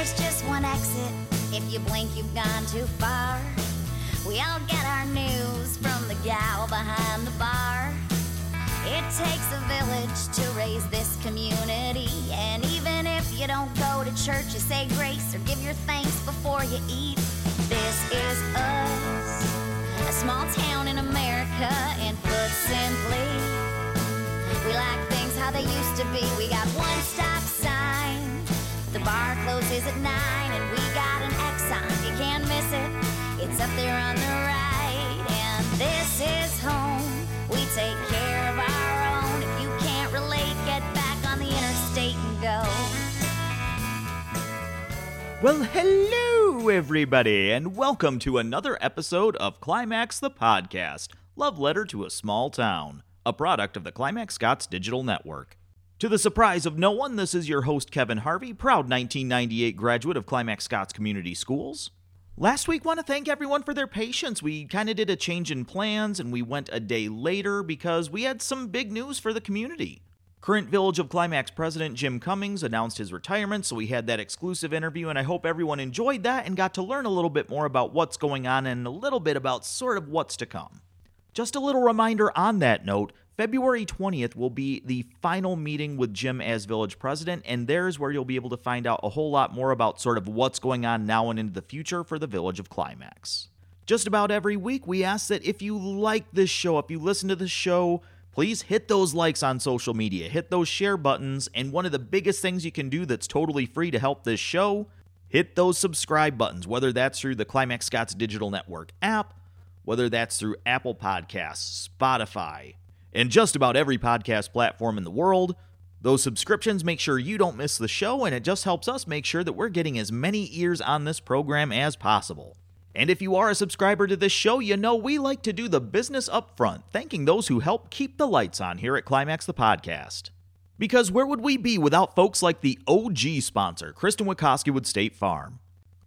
there's just one exit. If you blink, you've gone too far. We all get our news from the gal behind the bar. It takes a village to raise this community. And even if you don't go to church, you say grace or give your thanks before you eat. This is us, a small town in America, and put simply, we like things how they used to be. We got one stop the bar closes at nine, and we got an Exxon. You can't miss it, it's up there on the right. And this is home, we take care of our own. If you can't relate, get back on the interstate and go. Well, hello, everybody, and welcome to another episode of Climax the Podcast Love Letter to a Small Town, a product of the Climax Scotts Digital Network. To the surprise of no one, this is your host, Kevin Harvey, proud 1998 graduate of Climax Scotts Community Schools. Last week, want to thank everyone for their patience. We kind of did a change in plans and we went a day later because we had some big news for the community. Current Village of Climax president Jim Cummings announced his retirement, so we had that exclusive interview, and I hope everyone enjoyed that and got to learn a little bit more about what's going on and a little bit about sort of what's to come. Just a little reminder on that note February 20th will be the final meeting with Jim as village president, and there's where you'll be able to find out a whole lot more about sort of what's going on now and into the future for the village of Climax. Just about every week, we ask that if you like this show, if you listen to the show, please hit those likes on social media, hit those share buttons, and one of the biggest things you can do that's totally free to help this show, hit those subscribe buttons, whether that's through the Climax Scotts Digital Network app, whether that's through Apple Podcasts, Spotify, and just about every podcast platform in the world. Those subscriptions make sure you don't miss the show, and it just helps us make sure that we're getting as many ears on this program as possible. And if you are a subscriber to this show, you know we like to do the business up front, thanking those who help keep the lights on here at Climax the Podcast. Because where would we be without folks like the OG sponsor, Kristen Wikoski with State Farm?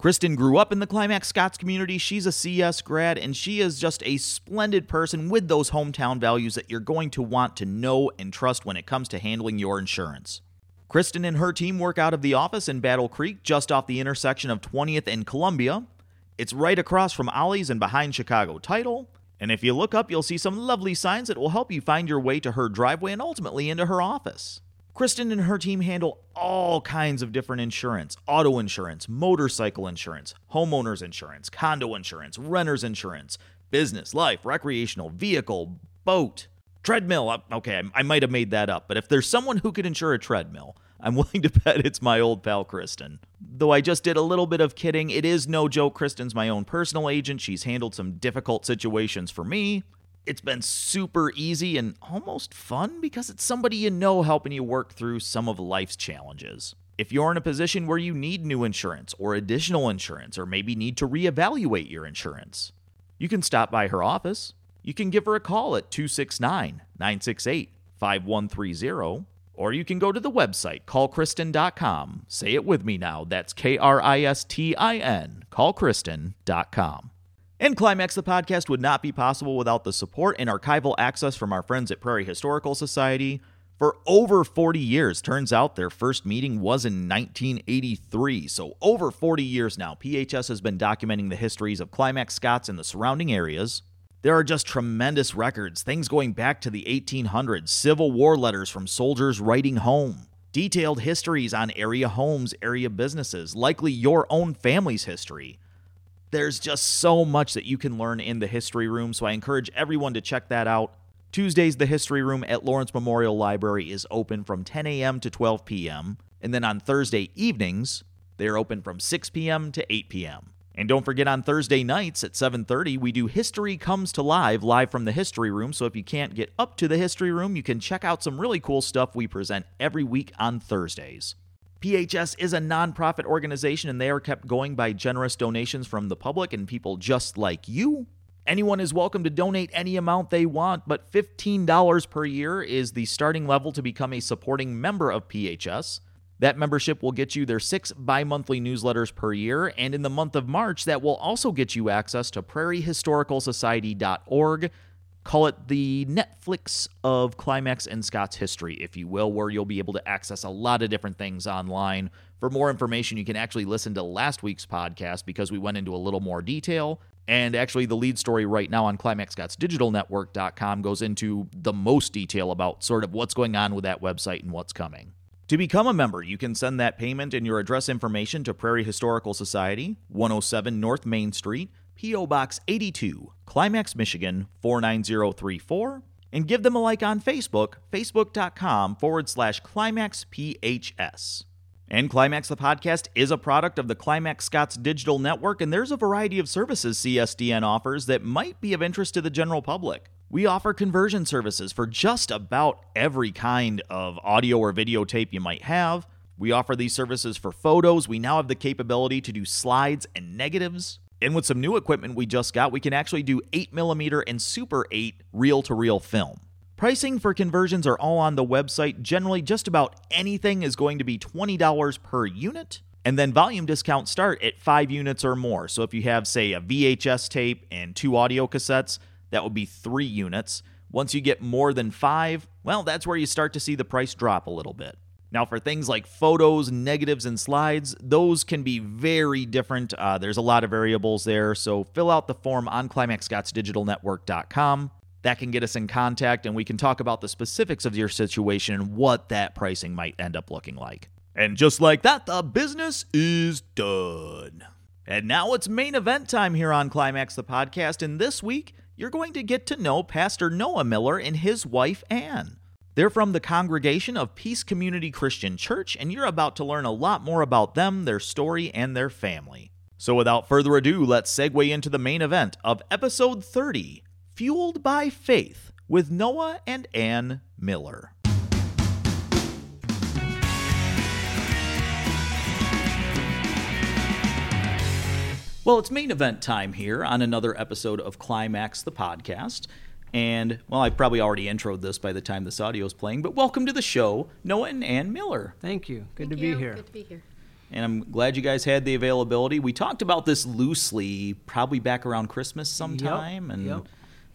Kristen grew up in the Climax Scotts community. She's a CS grad, and she is just a splendid person with those hometown values that you're going to want to know and trust when it comes to handling your insurance. Kristen and her team work out of the office in Battle Creek, just off the intersection of 20th and Columbia. It's right across from Ollie's and behind Chicago Title. And if you look up, you'll see some lovely signs that will help you find your way to her driveway and ultimately into her office. Kristen and her team handle all kinds of different insurance auto insurance, motorcycle insurance, homeowners insurance, condo insurance, renter's insurance, business, life, recreational, vehicle, boat, treadmill. Uh, Okay, I- I might have made that up, but if there's someone who could insure a treadmill, I'm willing to bet it's my old pal Kristen. Though I just did a little bit of kidding, it is no joke. Kristen's my own personal agent. She's handled some difficult situations for me. It's been super easy and almost fun because it's somebody you know helping you work through some of life's challenges. If you're in a position where you need new insurance or additional insurance, or maybe need to reevaluate your insurance, you can stop by her office. You can give her a call at 269 968 5130, or you can go to the website, callkristin.com. Say it with me now. That's K R I S T I N, callkristin.com. And Climax the podcast would not be possible without the support and archival access from our friends at Prairie Historical Society. For over 40 years, turns out their first meeting was in 1983. So, over 40 years now, PHS has been documenting the histories of Climax Scotts and the surrounding areas. There are just tremendous records, things going back to the 1800s, Civil War letters from soldiers writing home, detailed histories on area homes, area businesses, likely your own family's history. There's just so much that you can learn in the history room, so I encourage everyone to check that out. Tuesdays, the history room at Lawrence Memorial Library is open from 10 a.m. to 12 p.m., and then on Thursday evenings, they're open from 6 p.m. to 8 p.m. And don't forget on Thursday nights at 7:30 we do History Comes to Live live from the History Room. So if you can't get up to the History Room, you can check out some really cool stuff we present every week on Thursdays. PHS is a nonprofit organization and they are kept going by generous donations from the public and people just like you. Anyone is welcome to donate any amount they want, but $15 per year is the starting level to become a supporting member of PHS. That membership will get you their six bi monthly newsletters per year, and in the month of March, that will also get you access to prairiehistoricalsociety.org. Call it the Netflix of Climax and Scott's history, if you will, where you'll be able to access a lot of different things online For more information, you can actually listen to last week's podcast because we went into a little more detail. And actually, the lead story right now on ClimaxScottsDigitalNetwork.com goes into the most detail about sort of what's going on with that website and what's coming. To become a member, you can send that payment and your address information to Prairie Historical Society, 107 North Main Street, P.O. Box 82, Climax, Michigan 49034, and give them a like on Facebook, facebook.com forward slash climaxphs. And Climax the Podcast is a product of the Climax Scotts Digital Network, and there's a variety of services CSDN offers that might be of interest to the general public. We offer conversion services for just about every kind of audio or videotape you might have. We offer these services for photos. We now have the capability to do slides and negatives. And with some new equipment we just got, we can actually do 8mm and Super 8 reel to reel film. Pricing for conversions are all on the website. Generally, just about anything is going to be $20 per unit. And then volume discounts start at five units or more. So if you have, say, a VHS tape and two audio cassettes, that would be three units. Once you get more than five, well, that's where you start to see the price drop a little bit. Now, for things like photos, negatives, and slides, those can be very different. Uh, there's a lot of variables there, so fill out the form on ClimaxScottsDigitalNetwork.com. That can get us in contact, and we can talk about the specifics of your situation and what that pricing might end up looking like. And just like that, the business is done. And now it's main event time here on Climax the Podcast, and this week, you're going to get to know Pastor Noah Miller and his wife, Anne. They're from the congregation of Peace Community Christian Church, and you're about to learn a lot more about them, their story, and their family. So, without further ado, let's segue into the main event of episode 30 Fueled by Faith with Noah and Anne Miller. Well, it's main event time here on another episode of Climax the podcast. And, well, I probably already introed this by the time this audio is playing, but welcome to the show, Noah and Anne Miller. Thank you. Good Thank to you. be here. Good to be here. And I'm glad you guys had the availability. We talked about this loosely, probably back around Christmas sometime. and yep.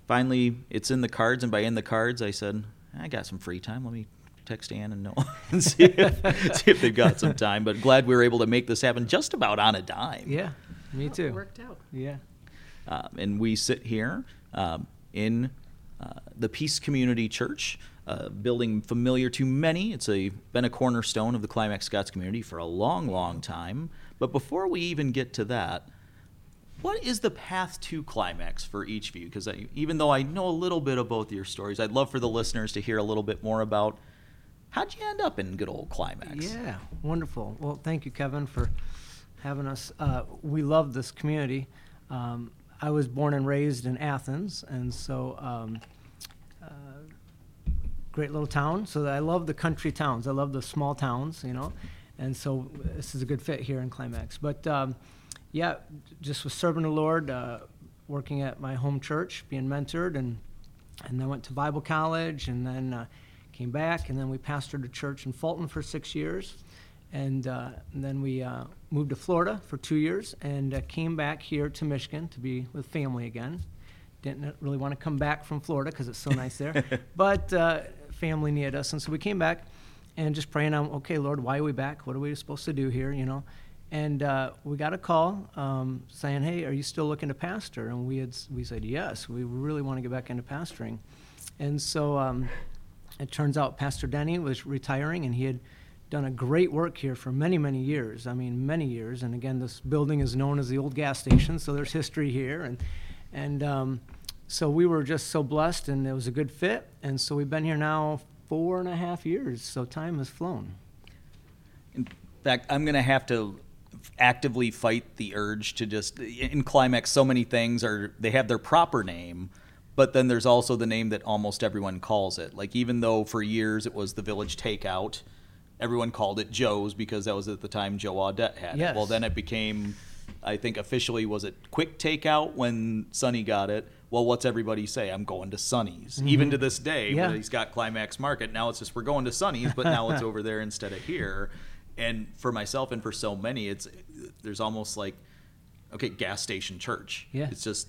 finally, it's in the cards. And by in the cards, I said, I got some free time. Let me text Anne and Noah and see if, see if they've got some time. But glad we were able to make this happen just about on a dime. Yeah, me Well, too. It worked out. Yeah. Um, and we sit here um, in the Peace Community Church, building familiar to many. It's a, been a cornerstone of the Climax Scotts community for a long, long time. But before we even get to that, what is the path to climax for each of you? Because even though I know a little bit of both your stories, I'd love for the listeners to hear a little bit more about how'd you end up in good old climax. Yeah, wonderful. Well, thank you, Kevin, for having us. Uh, we love this community. Um, I was born and raised in Athens, and so um, uh, great little town. So I love the country towns. I love the small towns, you know, and so this is a good fit here in Climax. But um, yeah, just was serving the Lord, uh, working at my home church, being mentored, and and then went to Bible college, and then uh, came back, and then we pastored a church in Fulton for six years, and, uh, and then we uh, moved to Florida for two years, and uh, came back here to Michigan to be with family again. Didn't really want to come back from Florida because it's so nice there, but uh, family needed us, and so we came back, and just praying on, okay, Lord, why are we back? What are we supposed to do here? You know. And uh, we got a call um, saying, "Hey, are you still looking to pastor?" And we had we said yes. We really want to get back into pastoring. And so um, it turns out Pastor Denny was retiring, and he had done a great work here for many, many years. I mean, many years. And again, this building is known as the old gas station, so there's history here. And and um, so we were just so blessed, and it was a good fit. And so we've been here now four and a half years. So time has flown. In fact, I'm going to have to actively fight the urge to just in climax so many things are they have their proper name but then there's also the name that almost everyone calls it like even though for years it was the village takeout everyone called it joe's because that was at the time joe audette had Yes. it. Well then it became i think officially was it quick takeout when sonny got it? Well what's everybody say? I'm going to sonny's. Mm-hmm. Even to this day Yeah. he's got climax market now it's just we're going to sonny's but now it's over there instead of here. And for myself and for so many it's there's almost like okay gas station church. Yeah. it's just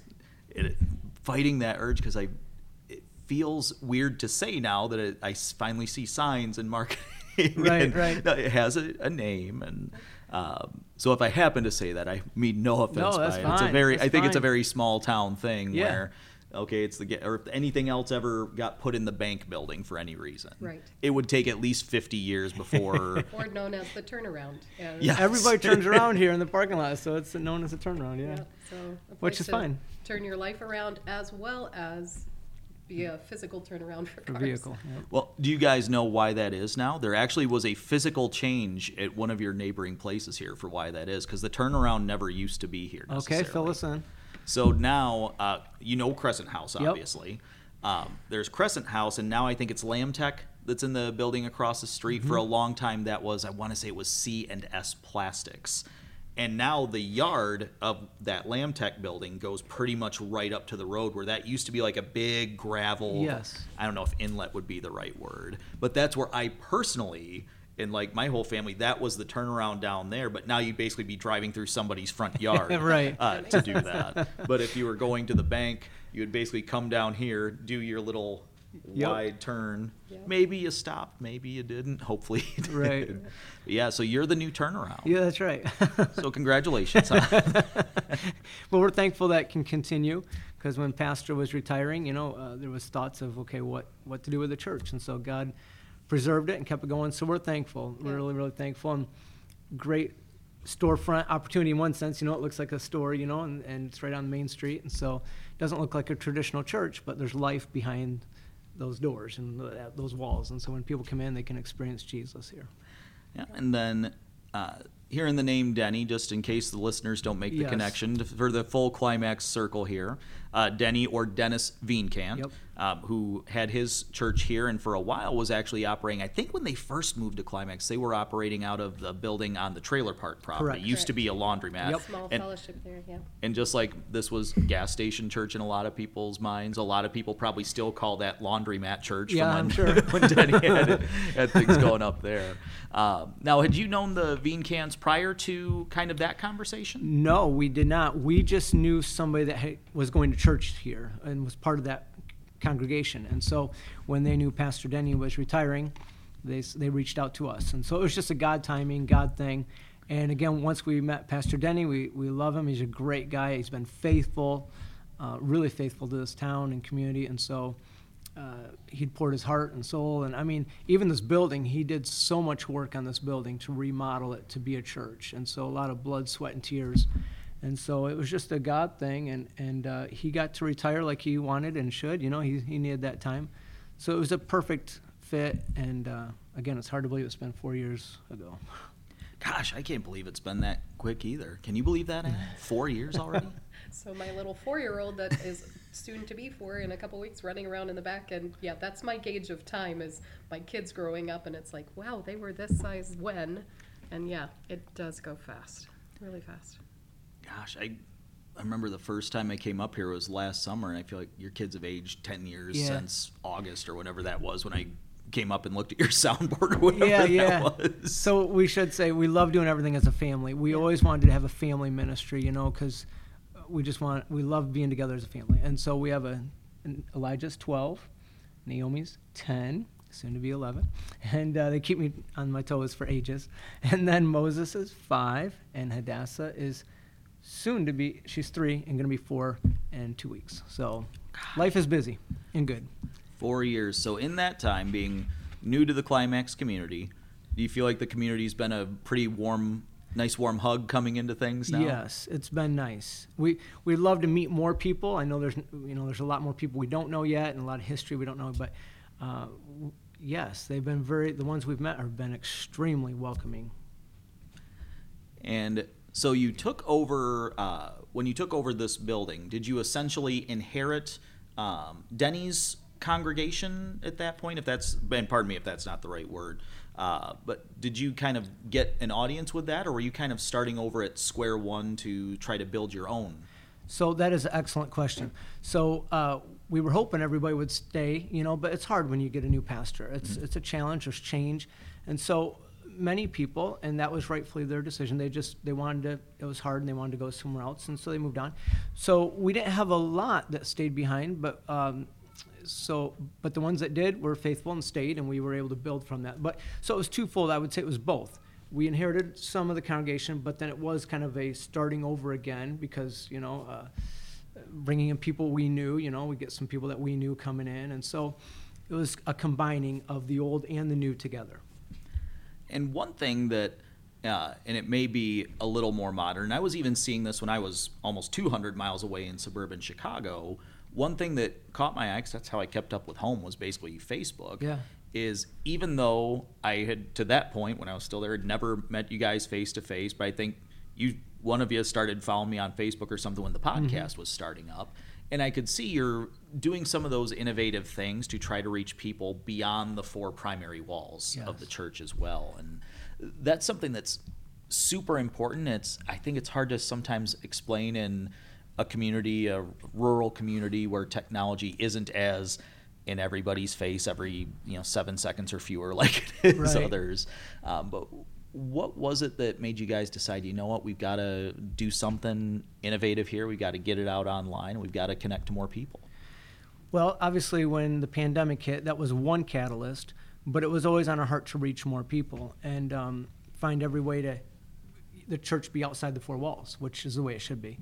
it, fighting that urge because i it feels weird to say now that I finally see signs and marketing Right, and right. it has a, a name and Um, so if I happen to say that, I mean no offense No, that's by it. It's a very, That's I think it's a very small town thing Yeah. where, okay, it's the ge- or if anything else ever got put in the bank building for any reason, Right. It would take at least fifty years before. Or known as the turnaround. and- Yeah. Everybody turns around here in the parking lot, so it's known as a turnaround. Yeah. Yeah, so a Which is to fine. Turn your life around as well as be a physical turnaround for For cars. vehicle. yeah. Well, do you guys know why that is now? There actually was a physical change at one of your neighboring places here for why that is, because the turnaround never used to be here. Okay, fill us in. So now, uh, you know Crescent House, Yep. obviously. Um, there's Crescent House, and now I think it's Lamb Tech that's in the building across the street. For a Mm-hmm. long time, that was I want to say it was C and S Plastics, and now the yard of that Lamb Tech building goes pretty much right up to the road where that used to be like a big gravel. Yes. I don't know if inlet would be the right word, but that's where I personally. And like my whole family, that was the turnaround down there. But now you'd basically be driving through somebody's front yard Right. uh, to do that. but if you were going to the bank, you would basically come down here, do your little Yep. wide turn. Yep. Maybe you stopped, maybe you didn't. Hopefully you did. Right. But yeah, so you're the new turnaround. Yeah, that's right. So congratulations. huh? Well, we're thankful that can continue because when Pastor was retiring, you know, uh, there was thoughts of okay, what what to do with the church, and so God preserved it and kept it going. So we're thankful. We're Yeah. really really thankful and great storefront opportunity in one sense. You know, it looks like a store, you know, and, and it's right on Main Street, and so it doesn't look like a traditional church, but there's life behind those doors and those walls, and so when people come in, they can experience Jesus here. yeah, and then uh, hearing the name Denny, just in case the listeners don't make the Yes. connection, for the full climax circle here, uh, Denny or Dennis Veenkamp, Yep. Um, who had his church here and for a while was actually operating. I think when they first moved to Climax, they were operating out of the building on the trailer park property. Correct. It used to be a laundromat. Yep. Small And- fellowship there, yeah. And just like this was gas station church in a lot of people's minds, a lot of people probably still call that laundromat church. Yeah, from I'm when, sure. when Denny had, had things going up there. Um, now, had you known the Veenkamps prior to kind of that conversation? No, we did not. We just knew somebody that had, was going to church here and was part of that congregation. And so when they knew Pastor Denny was retiring, they, they reached out to us. And so it was just a God timing, God thing. And again, once we met Pastor Denny, we, we love him. He's a great guy. He's been faithful, uh, really faithful to this town and community. And so uh, he'd poured his heart and soul. And I mean, even this building, he did so much work on this building to remodel it to be a church. And so a lot of blood, sweat, and tears. And so it was just a God thing. And, and uh, he got to retire like he wanted and should. You know, he, he needed that time. So it was a perfect fit. And uh, again, it's hard to believe it's been four years ago. Gosh, I can't believe it's been that quick either. Can you believe that? Anne? Four years already? So my little four-year-old that is soon to be four in a couple weeks running around in the back and yeah, that's my gauge of time is my kids growing up and it's like, wow, they were this size when? And yeah, it does go fast, really fast. Gosh, I I remember the first time I came up here was last summer, and I feel like your kids have aged ten years Yeah. since August or whatever that was when I came up and looked at your soundboard or whatever yeah, that yeah. was. So we should say we love doing everything as a family. We always wanted to have a family ministry, you know, because we just want we love being together as a family. And so we have a Elijah's twelve, Naomi's ten, soon to be eleven, and uh, they keep me on my toes for ages. And then Moses is five, and Hadassah is soon to be she's three and going to be four in two weeks. So life is busy and good. Four years. So in that time, being new to the Climax community, do you feel like the community's been a pretty warm, nice warm hug coming into things now? Yes, it's been nice. We we'd love to meet more people. I know there's you know there's a lot more people we don't know yet, and a lot of history we don't know. But uh, yes, they've been very. The ones we've met have been extremely welcoming. And so you took over uh, when you took over this building. Did you essentially inherit um, Denny's congregation at that point? If that's and pardon me if that's not the right word. Uh, but did you kind of get an audience with that, or were you kind of starting over at square one to try to build your own? So that is an excellent question. So uh, we were hoping everybody would stay, you know, but it's hard when you get a new pastor. It's it's a challenge. There's change, and so many people, and that was rightfully their decision. They just they wanted to. It was hard, and they wanted to go somewhere else, and so they moved on. So we didn't have a lot that stayed behind, but. Um, so, but the ones that did were faithful and stayed, and we were able to build from that. But so it was twofold. I would say it was both. we inherited some of the congregation, but then it was kind of a starting over again because you know, uh, bringing in people we knew. You know, we get some people that we knew coming in, and so it was a combining of the old and the new together. And one thing that, uh, and it may be a little more modern, I was even seeing this when I was almost 200 miles away in suburban Chicago. One thing that caught my eye, because that's how I kept up with home, was basically Facebook. Yeah. Is even though I had, to that point when I was still there, had never met you guys face to face, but I think you, one of you started following me on Facebook or something when the Mm-hmm. podcast was starting up. And I could see you're doing some of those innovative things to try to reach people beyond the four primary walls of the church as well. And that's something that's super important. It's I think it's hard to sometimes explain in a community, a rural community where technology isn't as in everybody's face every you know seven seconds or fewer like it is Right. others. Um, but what was it that made you guys decide? You know what, we've got to do something innovative here. We've got to get it out online. We've got to connect to more people. Well, obviously, when the pandemic hit, that was one catalyst, but it was always on our heart to reach more people and um, find every way to the church be outside the four walls, which is the way it should be,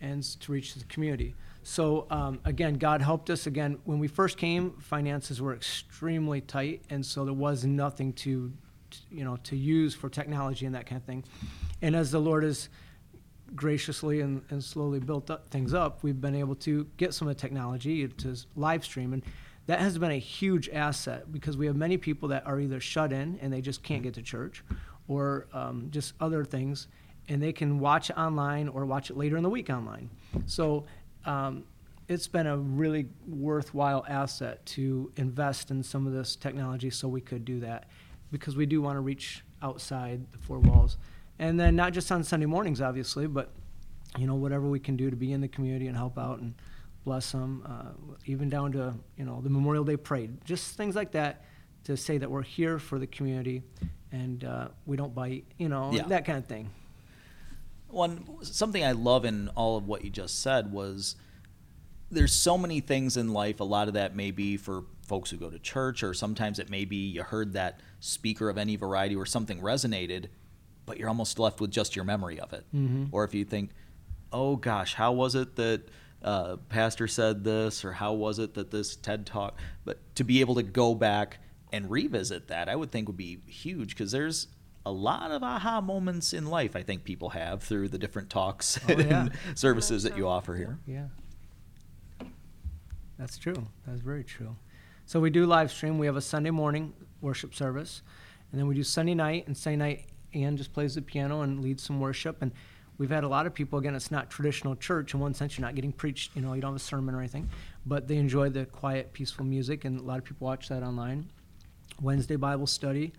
and to reach the community. So um, again, God helped us. Again, when we first came, finances were extremely tight, and so there was nothing to, to, you know, to use for technology and that kind of thing. And as the Lord has graciously and, and slowly built up things up, we've been able to get some of the technology to live stream. And that has been a huge asset because we have many people that are either shut in and they just can't get to church or um, just other things. And they can watch online or watch it later in the week online. So um, it's been a really worthwhile asset to invest in some of this technology so we could do that because we do want to reach outside the four walls. And then not just on Sunday mornings, obviously, but you know whatever we can do to be in the community and help out and bless them, uh, even down to you know the Memorial Day parade, just things like that, to say that we're here for the community and uh, we don't bite, you know, Yeah. that kind of thing. One something I love in all of what you just said was there's so many things in life. A lot of that may be for folks who go to church, or sometimes it may be you heard that speaker of any variety or something resonated, but you're almost left with just your memory of it. Or if you think, oh gosh, how was it that uh, pastor said this, or how was it that this TED talk? But to be able to go back and revisit that, I would think would be huge because there's a lot of aha moments in life. I think people have through the different talks Oh, yeah. and services that you offer here. Yeah. That's true. That's very true. So we do live stream. We have a Sunday morning worship service, and then we do Sunday night. And Sunday night, Anne just plays the piano and leads some worship. And we've had a lot of people. Again, it's not traditional church in one sense. You're not getting preached. You know, you don't have a sermon or anything, but they enjoy the quiet, peaceful music, and a lot of people watch that online. Wednesday Bible study.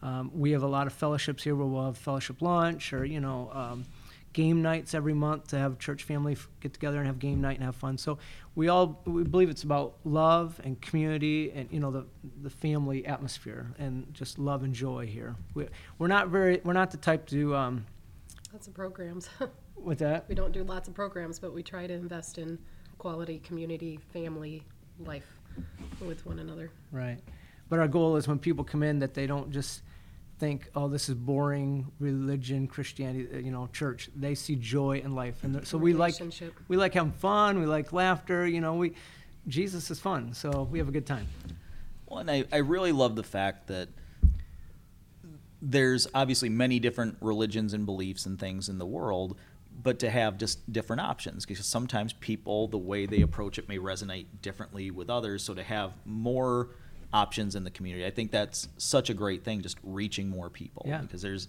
Um, we have a lot of fellowships here where we'll have fellowship lunch or, you know, um, game nights every month to have church family f- get together and have game night and have fun. So we all we believe it's about love and community and you know the the family atmosphere and just love and joy here. We, we're not very we're not the type to um, Lots of programs. with that. we don't do lots of programs, but we try to invest in quality community, family life with one another. Right. But our goal is when people come in that they don't just think, oh, this is boring religion, Christianity, uh, you know, church. They see joy in life, and so we like we like having fun. We like laughter. You know, we Jesus is fun, so we have a good time. Well, and I, I really love the fact that there's obviously many different religions and beliefs and things in the world, but to have just different options because sometimes people, the way they approach it may resonate differently with others. So to have more options in the community, I think that's such a great thing, just reaching more people. Yeah. Because there's,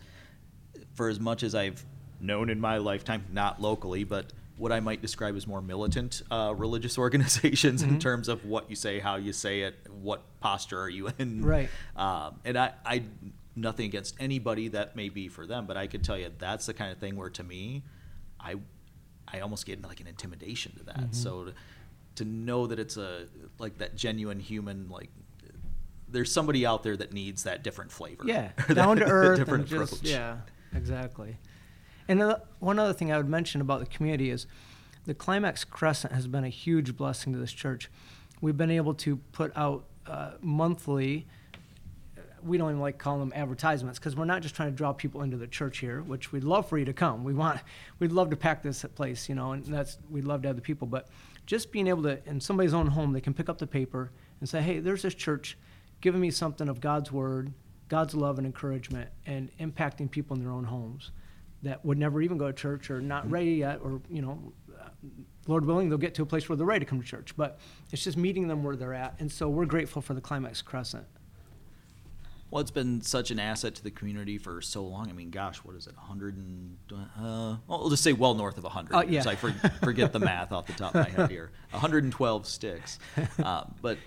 for as much as I've known in my lifetime, not locally, but what I might describe as more militant uh, religious organizations in terms of what you say, how you say it, what posture are you in. Right. Um, and I, I, nothing against anybody that may be for them, but I could tell you that's the kind of thing where to me, I, I almost get like an intimidation to that. Mm-hmm. So to, to know that it's a like that genuine human like. There's somebody out there that needs that different flavor. Yeah, down to earth different and just approach. yeah, exactly. And uh, one other thing I would mention about the community is the Climax Crescent has been a huge blessing to this church. We've been able to put out uh, monthly. we don't even like calling them advertisements because we're not just trying to draw people into the church here, which we'd love for you to come. We want, we'd love to pack this place, you know, and that's we'd love to have the people. But just being able to, in somebody's own home, they can pick up the paper and say, hey, there's this church giving me something of God's word, God's love and encouragement, and impacting people in their own homes that would never even go to church or not ready yet, or you know, Lord willing, they'll get to a place where they're ready to come to church. But it's just meeting them where they're at, and so we're grateful for the Climax Crescent. Well, it's been such an asset to the community for so long. I mean, gosh, what is it, 100 and, uh, well, we'll just say well north of 100. Uh, yeah. I for, forget the math off the top of my head here. 112 sticks. Uh, but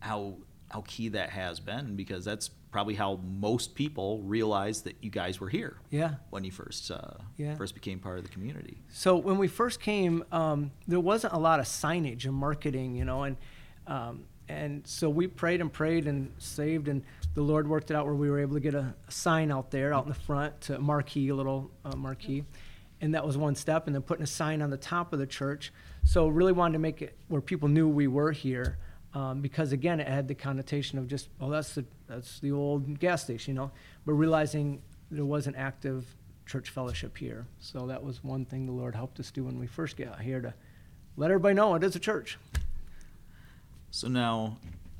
how how key that has been because that's probably how most people realized that you guys were here Yeah. when you first uh, Yeah. first became part of the community. So when we first came, um, there wasn't a lot of signage and marketing, you know, and um, and so we prayed and prayed and saved, and the Lord worked it out where we were able to get a, a sign out there, out in the front, to marquee, a little uh, marquee, and that was one step. And then putting a sign on the top of the church. So really wanted to make it where people knew we were here. Um, because again, it had the connotation of just, oh, that's the that's the old gas station, you know. But realizing there was an active church fellowship here, so that was one thing the Lord helped us do when we first got here to let everybody know it is a church. So now,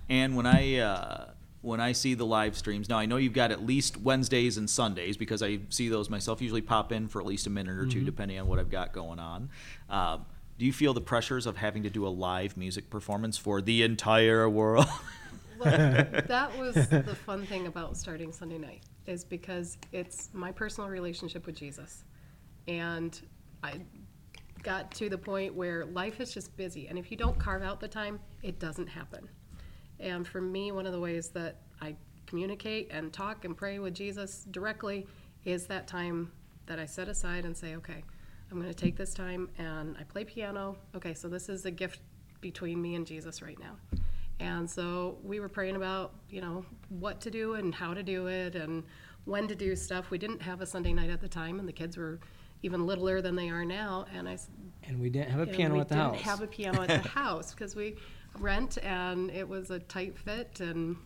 and when I uh, when I see the live streams, now I know you've got at least Wednesdays and Sundays because I see those myself. Usually pop in for at least a minute or 2 depending on what I've got going on. Uh, do you feel the pressures of having to do a live music performance for the entire world? That was the fun thing about starting Sunday night is because it's my personal relationship with Jesus. And I got to the point where life is just busy. And if you don't carve out the time, it doesn't happen. And for me, one of the ways that I communicate and talk and pray with Jesus directly is that time that I set aside and say, okay, I'm going to take this time and I play piano. Okay, so this is a gift between me and Jesus right now. And so we were praying about, you know, what to do and how to do it and when to do stuff. We didn't have a Sunday night at the time, and the kids were even littler than they are now. And I And we didn't have a piano at the house. We didn't have a piano at the house because we rent and it was a tight fit and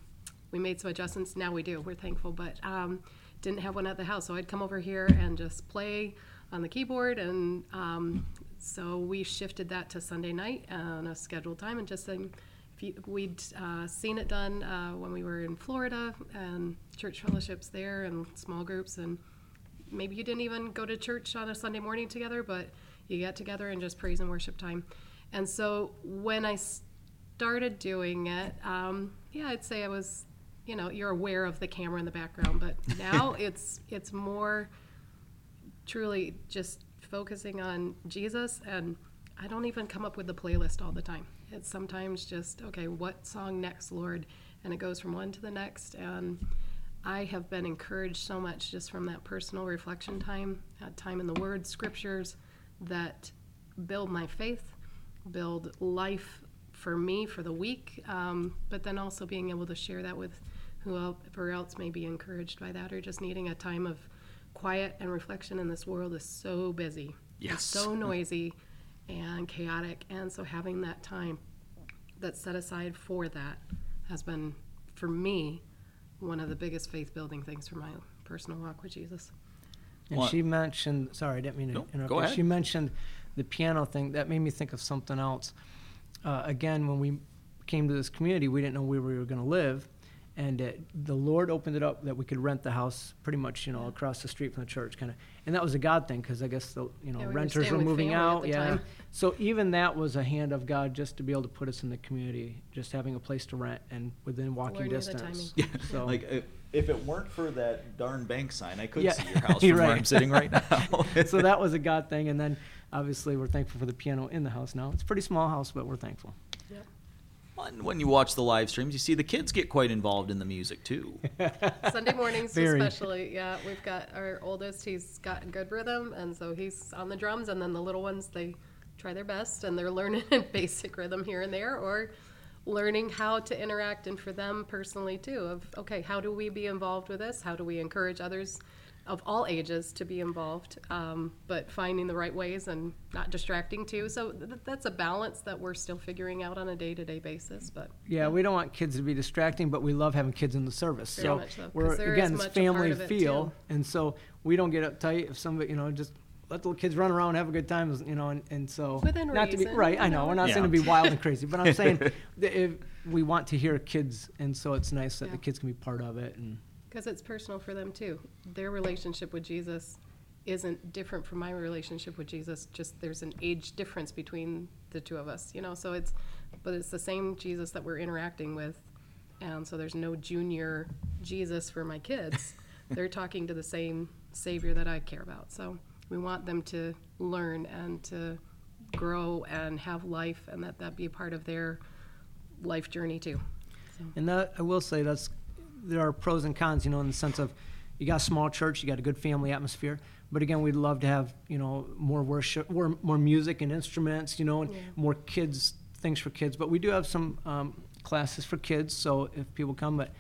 we made some adjustments. Now we do. We're thankful, but um, didn't have one at the house. So I'd come over here and just play on the keyboard, and um, so we shifted that to Sunday night on a scheduled time and just saying. if you- We'd uh, seen it done uh, when we were in Florida and church fellowships there and small groups and maybe you didn't even go to church on a Sunday morning together, but you get together and just praise and worship time. And so when I started doing it, um, yeah, I'd say I was, you know, you're aware of the camera in the background, but now it's it's more truly just focusing on Jesus and I don't even come up with the playlist all the time. It's sometimes just, okay, what song next, Lord? And it goes from one to the next. And I have been encouraged so much just from that personal reflection time, that time in the Word, scriptures that build my faith, build life for me for the week, um, but then also being able to share that with whoever else may be encouraged by that or just needing a time of quiet and reflection in this world is so busy. Yes. It's so noisy and chaotic. And so having that time that's set aside for that has been, for me, one of the biggest faith building things for my personal walk with Jesus. And Well- she mentioned, sorry, I didn't mean to No, interrupt. go ahead. She mentioned the piano thing. That made me think of something else. Uh, again, when we came to this community, we didn't know where we were going to live. And uh, the Lord opened it up that we could rent the house pretty much, you know, across the street from the church, kind of. And that was a God thing because I guess the you know Yeah, we renters staying were moving out. Yeah. time. So even that was a hand of God just to be able to put us in the community, just having a place to rent and within walking Lord knew the distance. Yeah, So like if, if it weren't for that darn bank sign, I could Yeah, see your house you're from where. I'm sitting right now. so that was a God thing. And then obviously we're thankful for the piano in the house now. It's a pretty small house, but we're thankful. Yep. When- when you watch the live streams, you see the kids get quite involved in the music too. Sunday mornings, Very. especially. Yeah, we've got our oldest. He's got good rhythm, and so he's on the drums. And then the little ones, they try their best, and they're learning basic rhythm here and there, or learning how to interact. And for them personally too, of okay, how do we be involved with this? How do we encourage others of all ages to be involved, um, but finding the right ways and not distracting too. So th- that's a balance that we're still figuring out on a day-to-day basis. But Yeah, we don't want kids to be distracting, but we love having kids in the service. Very so much so, 'cause we're there again is it's much a family of it, feel, too. and so we don't get uptight if somebody you know just let the kids run around, have a good time, you know, and, and so Within not to be right. I know know. we're not Yeah. saying to be wild and crazy, but I'm saying that if we want to hear kids, and so it's nice that Yeah. the kids can be part of it. And because it's personal for them too. Their relationship with Jesus isn't different from my relationship with Jesus. Just there's an age difference between the two of us, you know. So it's, but it's the same Jesus that we're interacting with, and so there's no junior Jesus for my kids. They're talking to the same Savior that I care about. So we want them to learn and to grow and have life, and that that be a part of their life journey too. And that I will say that's there are pros and cons, you know, in the sense of you got a small church, you got a good family atmosphere. But again, we'd love to have you know more worship, more more music and instruments, you know, and more kids things for kids. But we do have some um, classes for kids, so if people come, but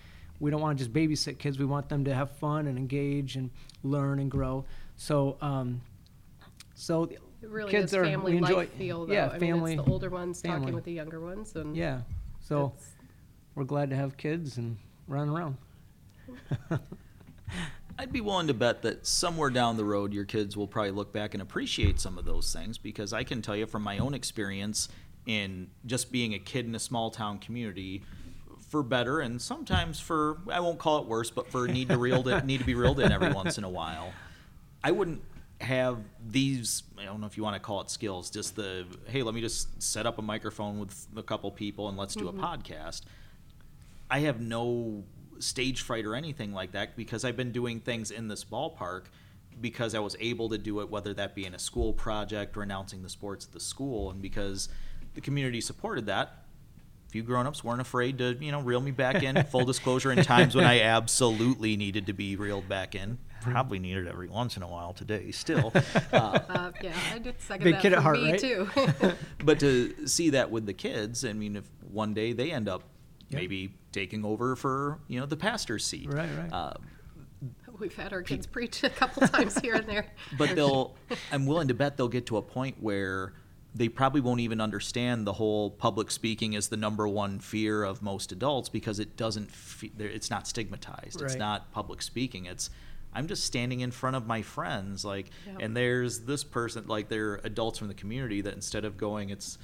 we don't want to just babysit kids. We want them to have fun and engage and learn and grow. So. Um, so really kids are family we enjoy, life feel though. yeah, I family, mean, the older ones family. talking with the younger ones, and yeah. So we're glad to have kids and run around. I'd be willing to bet that somewhere down the road, your kids will probably look back and appreciate some of those things because I can tell you from my own experience in just being a kid in a small town community, for better and sometimes for I won't call it worse, but for need to reeled in, need to be reeled in every once in a while. I wouldn't have these I don't know if you want to call it skills, just the hey, let me just set up a microphone with a couple people and let's do a mm-hmm. podcast. I have no stage fright or anything like that because I've been doing things in this ballpark because I was able to do it, whether that be in a school project or announcing the sports at the school, and because the community supported that. A few grown-ups weren't afraid to, you know, reel me back in. Full disclosure, in times when I absolutely needed to be reeled back in, probably needed every once in a while today. Still, uh, uh, yeah, I did second Big that kid at heart, me right? too. but to see that with the kids, I mean, if one day they end up Yep. maybe taking over for you know the pastor's seat, Right, right. Uh, We've had our kids preach a couple times here and there. but they'll i'm willing to bet they'll get to a point where they probably won't even understand the whole public speaking is the number one fear of most adults because it doesn't fe- there- it's not stigmatized it's not public speaking it's i'm just standing in front of my friends like Yep. and there's this person like they're adults from the community that instead of going it's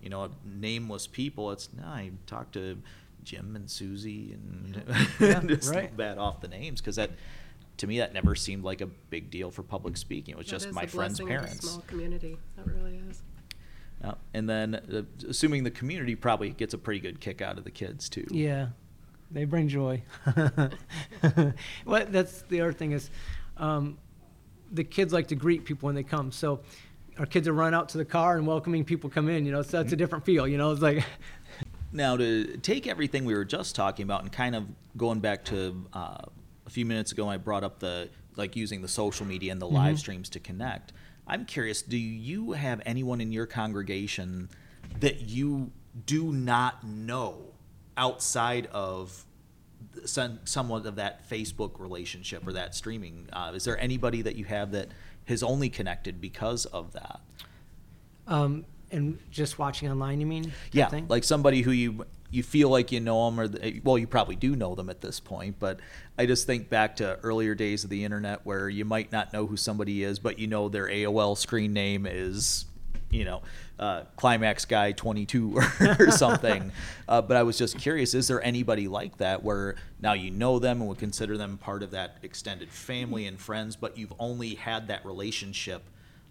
you know nameless people it's no i talk to jim and susie and Yeah, just right. bat off the names because that to me that never seemed like a big deal for public speaking it was That just is my the friends' blessing of a parents. small community. That really is. Yeah. And then, uh, assuming the community probably gets a pretty good kick out of the kids too. Yeah, they bring joy. well, that's the other thing is, um, the kids like to greet people when they come. So, our kids are running out to the car and welcoming people come in. You know, so that's a different feel. You know, it's like, Now, to take everything we were just talking about and kind of going back to uh, a few minutes ago, I brought up the like using the social media and the live streams to connect. I'm curious, do you have anyone in your congregation that you do not know outside of some, somewhat of that Facebook relationship or that streaming? Uh, is there anybody that you have that has only connected because of that? um, and just watching online. You mean? Yeah, thing? like somebody who you you feel like you know them, or the, well, you probably do know them at this point. But I just think back to earlier days of the internet where you might not know who somebody is, but you know their AOL screen name is, you know, uh, Climax Guy twenty two or something. uh, but I was just curious: is there anybody like that where now you know them and would consider them part of that extended family and friends, but you've only had that relationship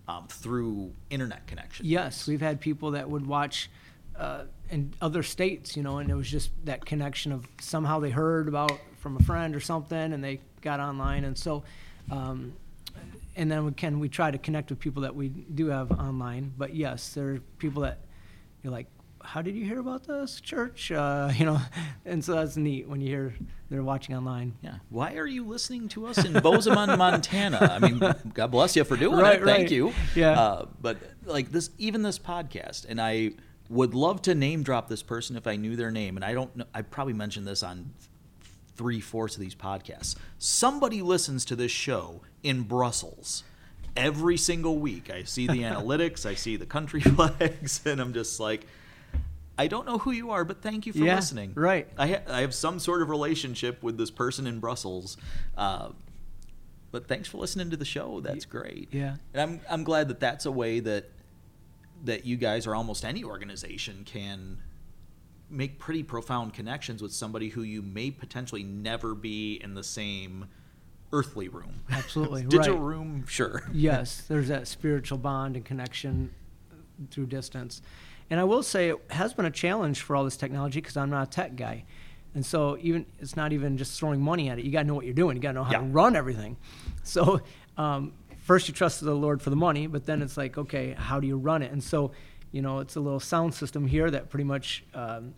um, through internet connection? Yes, we've had people that would watch uh, in other states, you know, and it was just that connection of somehow they heard about from a friend or something, and they got online, and so, um, and then we can we try to connect with people that we do have online. But yes, there are people that you're like, how did you hear about this church? Uh, you know, and so that's neat when you hear they're watching online. Yeah. Why are you listening to us in Bozeman, Montana? I mean, God bless you for doing Right, it. Thank right. you. Yeah. Uh, but like this, even this podcast, and I would love to name drop this person if I knew their name. And I don't know. I probably mentioned this on three fourths of these podcasts. Somebody listens to this show in Brussels every single week. I see the analytics, I see the country flags, and I'm just like, I don't know who you are, but thank you for Yeah, listening. right. I, ha- I have some sort of relationship with this person in Brussels. Uh, but thanks for listening to the show. That's great. yeah. And I'm I'm glad that that's a way that that you guys or almost any organization can make pretty profound connections with somebody who you may potentially never be in the same earthly room. Absolutely, Digital right. room, sure. yes, there's that spiritual bond and connection through distance. And I will say it has been a challenge for all this technology because I'm not a tech guy. And so even it's not even just throwing money at it. You got to know what you're doing. You got to know how to run everything. So um, first you trust the Lord for the money, but then it's like, okay, how do you run it? And so, you know, it's a little sound system here that pretty much um,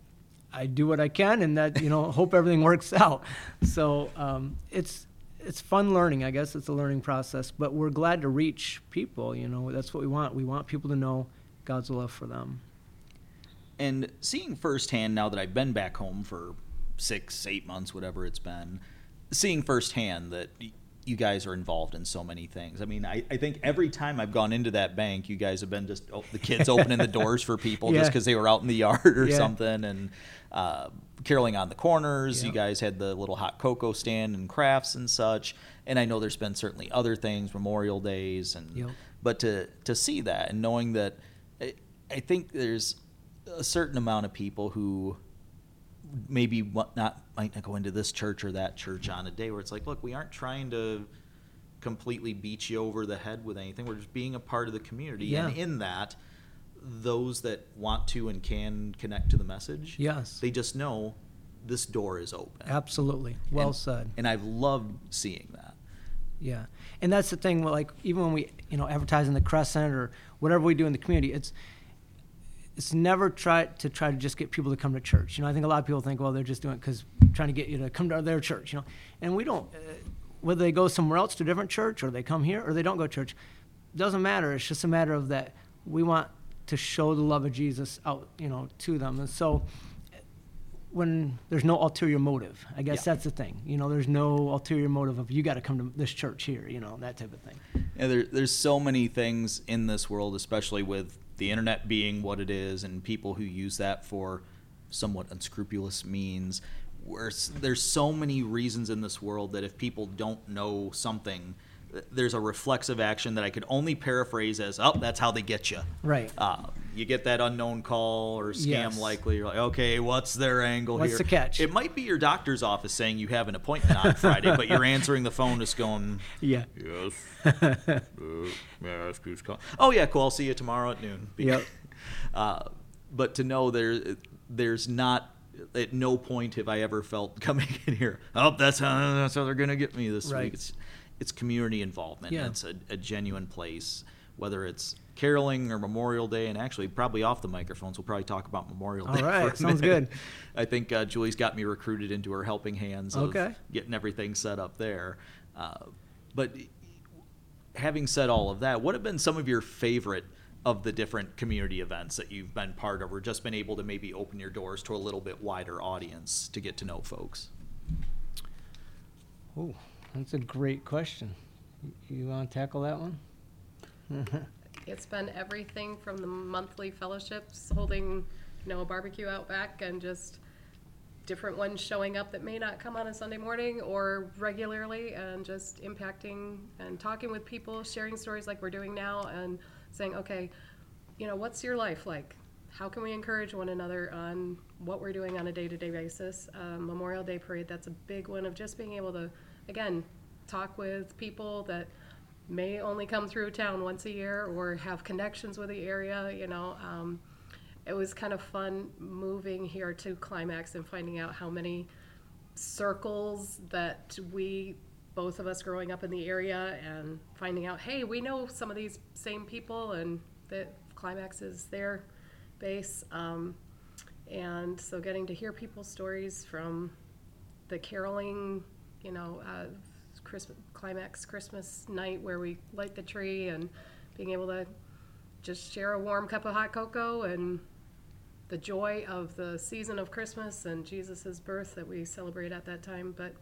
I do what I can, and that you know hope everything works out. So um, it's it's fun learning, I guess. It's a learning process, but we're glad to reach people. You know, that's what we want. We want people to know God's love for them. And seeing firsthand now that I've been back home for six, eight months, whatever it's been, seeing firsthand that you guys are involved in so many things. I mean, I, I think every time I've gone into that bank, you guys have been just oh, the kids opening the doors for people just because they were out in the yard or Yeah. something, and uh, caroling on the corners. You guys had the little hot cocoa stand and crafts and such. And I know there's been certainly other things, Memorial Days, and Yep. but to to see that and knowing that, I, I think there's a certain amount of people who maybe what not might not go into this church or that church on a day where it's like, look, we aren't trying to completely beat you over the head with anything. We're just being a part of the community, Yeah. and in that, those that want to and can connect to the message, Yes. they just know this door is open. Absolutely. Well And- said. And I've loved seeing that. Yeah, and that's the thing. Like even when we, you know, advertise in the Crescent or whatever we do in the community, it's it's never try to try to just get people to come to church. You know, I think a lot of people think, well, they're just doing it because trying to get you to come to their church. You know, and we don't. Uh, whether they go somewhere else to a different church or they come here or they don't go to church, doesn't matter. It's just a matter of that we want to show the love of Jesus out, you know, to them. And so when there's no ulterior motive. I guess Yeah. that's the thing. You know, there's no ulterior motive of you got to come to this church here. You know, that type of thing. Yeah, there, there's so many things in this world, especially with the internet being what it is, and people who use that for somewhat unscrupulous means. Where there's so many reasons in this world that if people don't know something, th- there's a reflexive action that I could only paraphrase as, "Oh, that's how they get you." Right. Uh, you get that unknown call or scam Yes. likely. You're like, okay, what's their angle What's here? What's the catch? It might be your doctor's office saying you have an appointment on Friday, but you're answering the phone just going, Yeah. Yes. uh, may I ask who's calling? Oh yeah, cool. I'll see you tomorrow at noon. Yep. Uh, but to know there, there's not at no point have I ever felt coming in here. Oh, that's how that's how they're gonna get me this Right. week. It's it's community involvement. Yeah. It's a, a genuine place, whether it's caroling or Memorial Day, and actually probably off the microphones, we'll probably talk about Memorial All Day. for a sounds minute. good. I think uh, Julie's got me recruited into her helping hands of Okay. getting everything set up there. Uh, but having said all of that, what have been some of your favorite of the different community events that you've been part of, or just been able to maybe open your doors to a little bit wider audience to get to know folks? Oh, that's a great question. You- want to tackle that one? It's been everything from the monthly fellowships, holding, you know, a barbecue out back and just different ones showing up that may not come on a Sunday morning or regularly and just impacting and talking with people, sharing stories like we're doing now and saying, okay, you know, what's your life like? How can we encourage one another on what we're doing on a day-to-day basis? Um, Memorial Day parade, that's a big one of just being able to, again, talk with people that may only come through town once a year or have connections with the area, you know. Um, it was kind of fun moving here to Climax and finding out how many circles that we, both of us growing up in the area, and finding out, hey, we know some of these same people and that Climax is their base. Um, and so getting to hear people's stories from the caroling, you know, uh, Christmas climax Christmas night where we light the tree and being able to just share a warm cup of hot cocoa and the joy of the season of Christmas and Jesus' birth that we celebrate at that time. But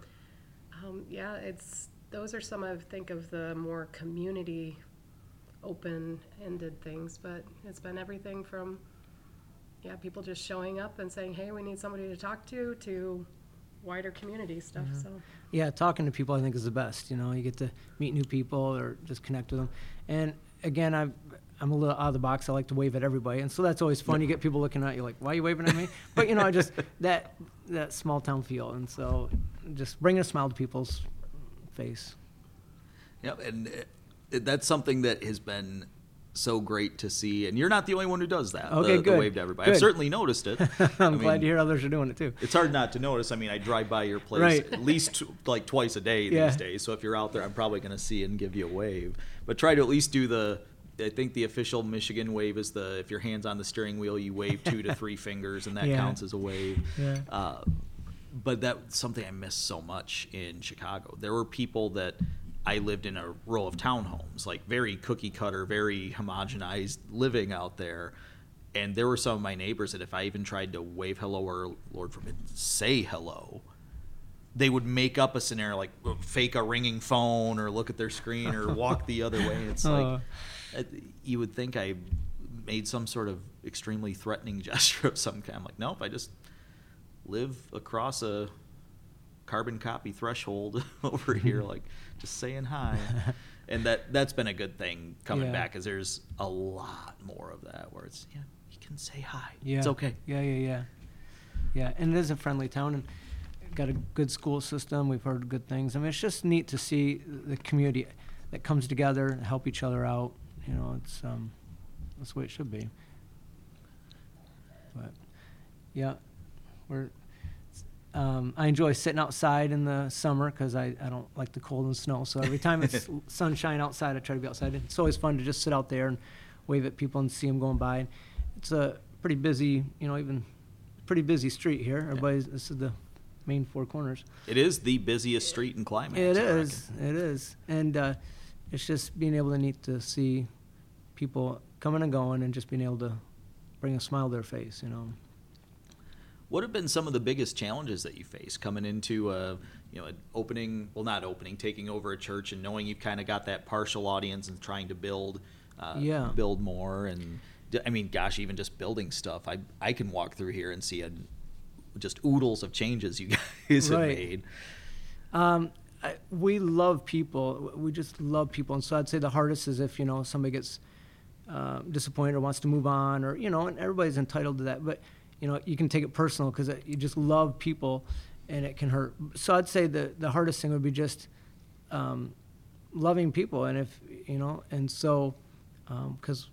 um, yeah, it's those are some I think of the more community open-ended things. But it's been everything from yeah, people just showing up and saying, "Hey, we need somebody to talk to," to wider community stuff. So Yeah, talking to people I think is the best. You know, you get to meet new people or just connect with them. And again, I'm I'm a little out of the box. I like to wave at everybody, and so that's always fun. You get people looking at you like, "Why are you waving at me?" But you know, I just that that small town feel, and so just bringing a smile to people's face. Yeah, and uh, that's something that has been so great to see. And you're not the only one who does that. Okay, the, good. The wave to everybody. I've certainly noticed it. I'm I glad mean, to hear others are doing it too. It's hard not to notice. I mean, I drive by your place Right. at least like twice a day Yeah. these days. So if you're out there, I'm probably going to see and give you a wave. But try to at least do the. I think the official Michigan wave is the if your hands on the steering wheel, you wave two to three fingers, and that Yeah. counts as a wave. Yeah. Uh, but that's something I miss so much in Chicago. There were people that I lived in a row of townhomes, like very cookie cutter, very homogenized living out there. And there were some of my neighbors that if I even tried to wave hello or, Lord forbid, say hello, they would make up a scenario like fake a ringing phone or look at their screen or walk the other way. It's like Uh. uh, you would think I made some sort of extremely threatening gesture of some kind. I'm like, nope, I just live across a carbon copy threshold over here, like just saying hi. And that that's been a good thing coming Yeah. back, because there's a lot more of that where it's yeah, you can say hi. Yeah. It's okay. Yeah, yeah, yeah. Yeah, and it is a friendly town and got a good school system. We've heard good things. I mean, it's just neat to see the community that comes together and help each other out. You know, it's um, that's the way it should be. But yeah, we're. Um, I enjoy sitting outside in the summer because I, I don't like the cold and snow. So every time it's sunshine outside, I try to be outside. It's always fun to just sit out there and wave at people and see them going by. It's a pretty busy, you know, even pretty busy street here. Everybody's this is the main four corners. It is the busiest street in Climax. It is, it is, and uh, it's just being able to neat to see people coming and going, and just being able to bring a smile to their face. You know. What have been some of the biggest challenges that you face coming into a, you know, an opening? Well, not opening, taking over a church, and knowing you've kind of got that partial audience and trying to build, uh, Yeah. build more. And I mean, gosh, even just building stuff. I I can walk through here and see a, just oodles of changes you guys have Right. made. Um, I, we love people. We just love people, and so I'd say the hardest is if you know somebody gets uh, disappointed or wants to move on, or you know, and everybody's entitled to that. But you know, you can take it personal because you just love people, and it can hurt. So I'd say the the hardest thing would be just um, loving people, and if you know, and so because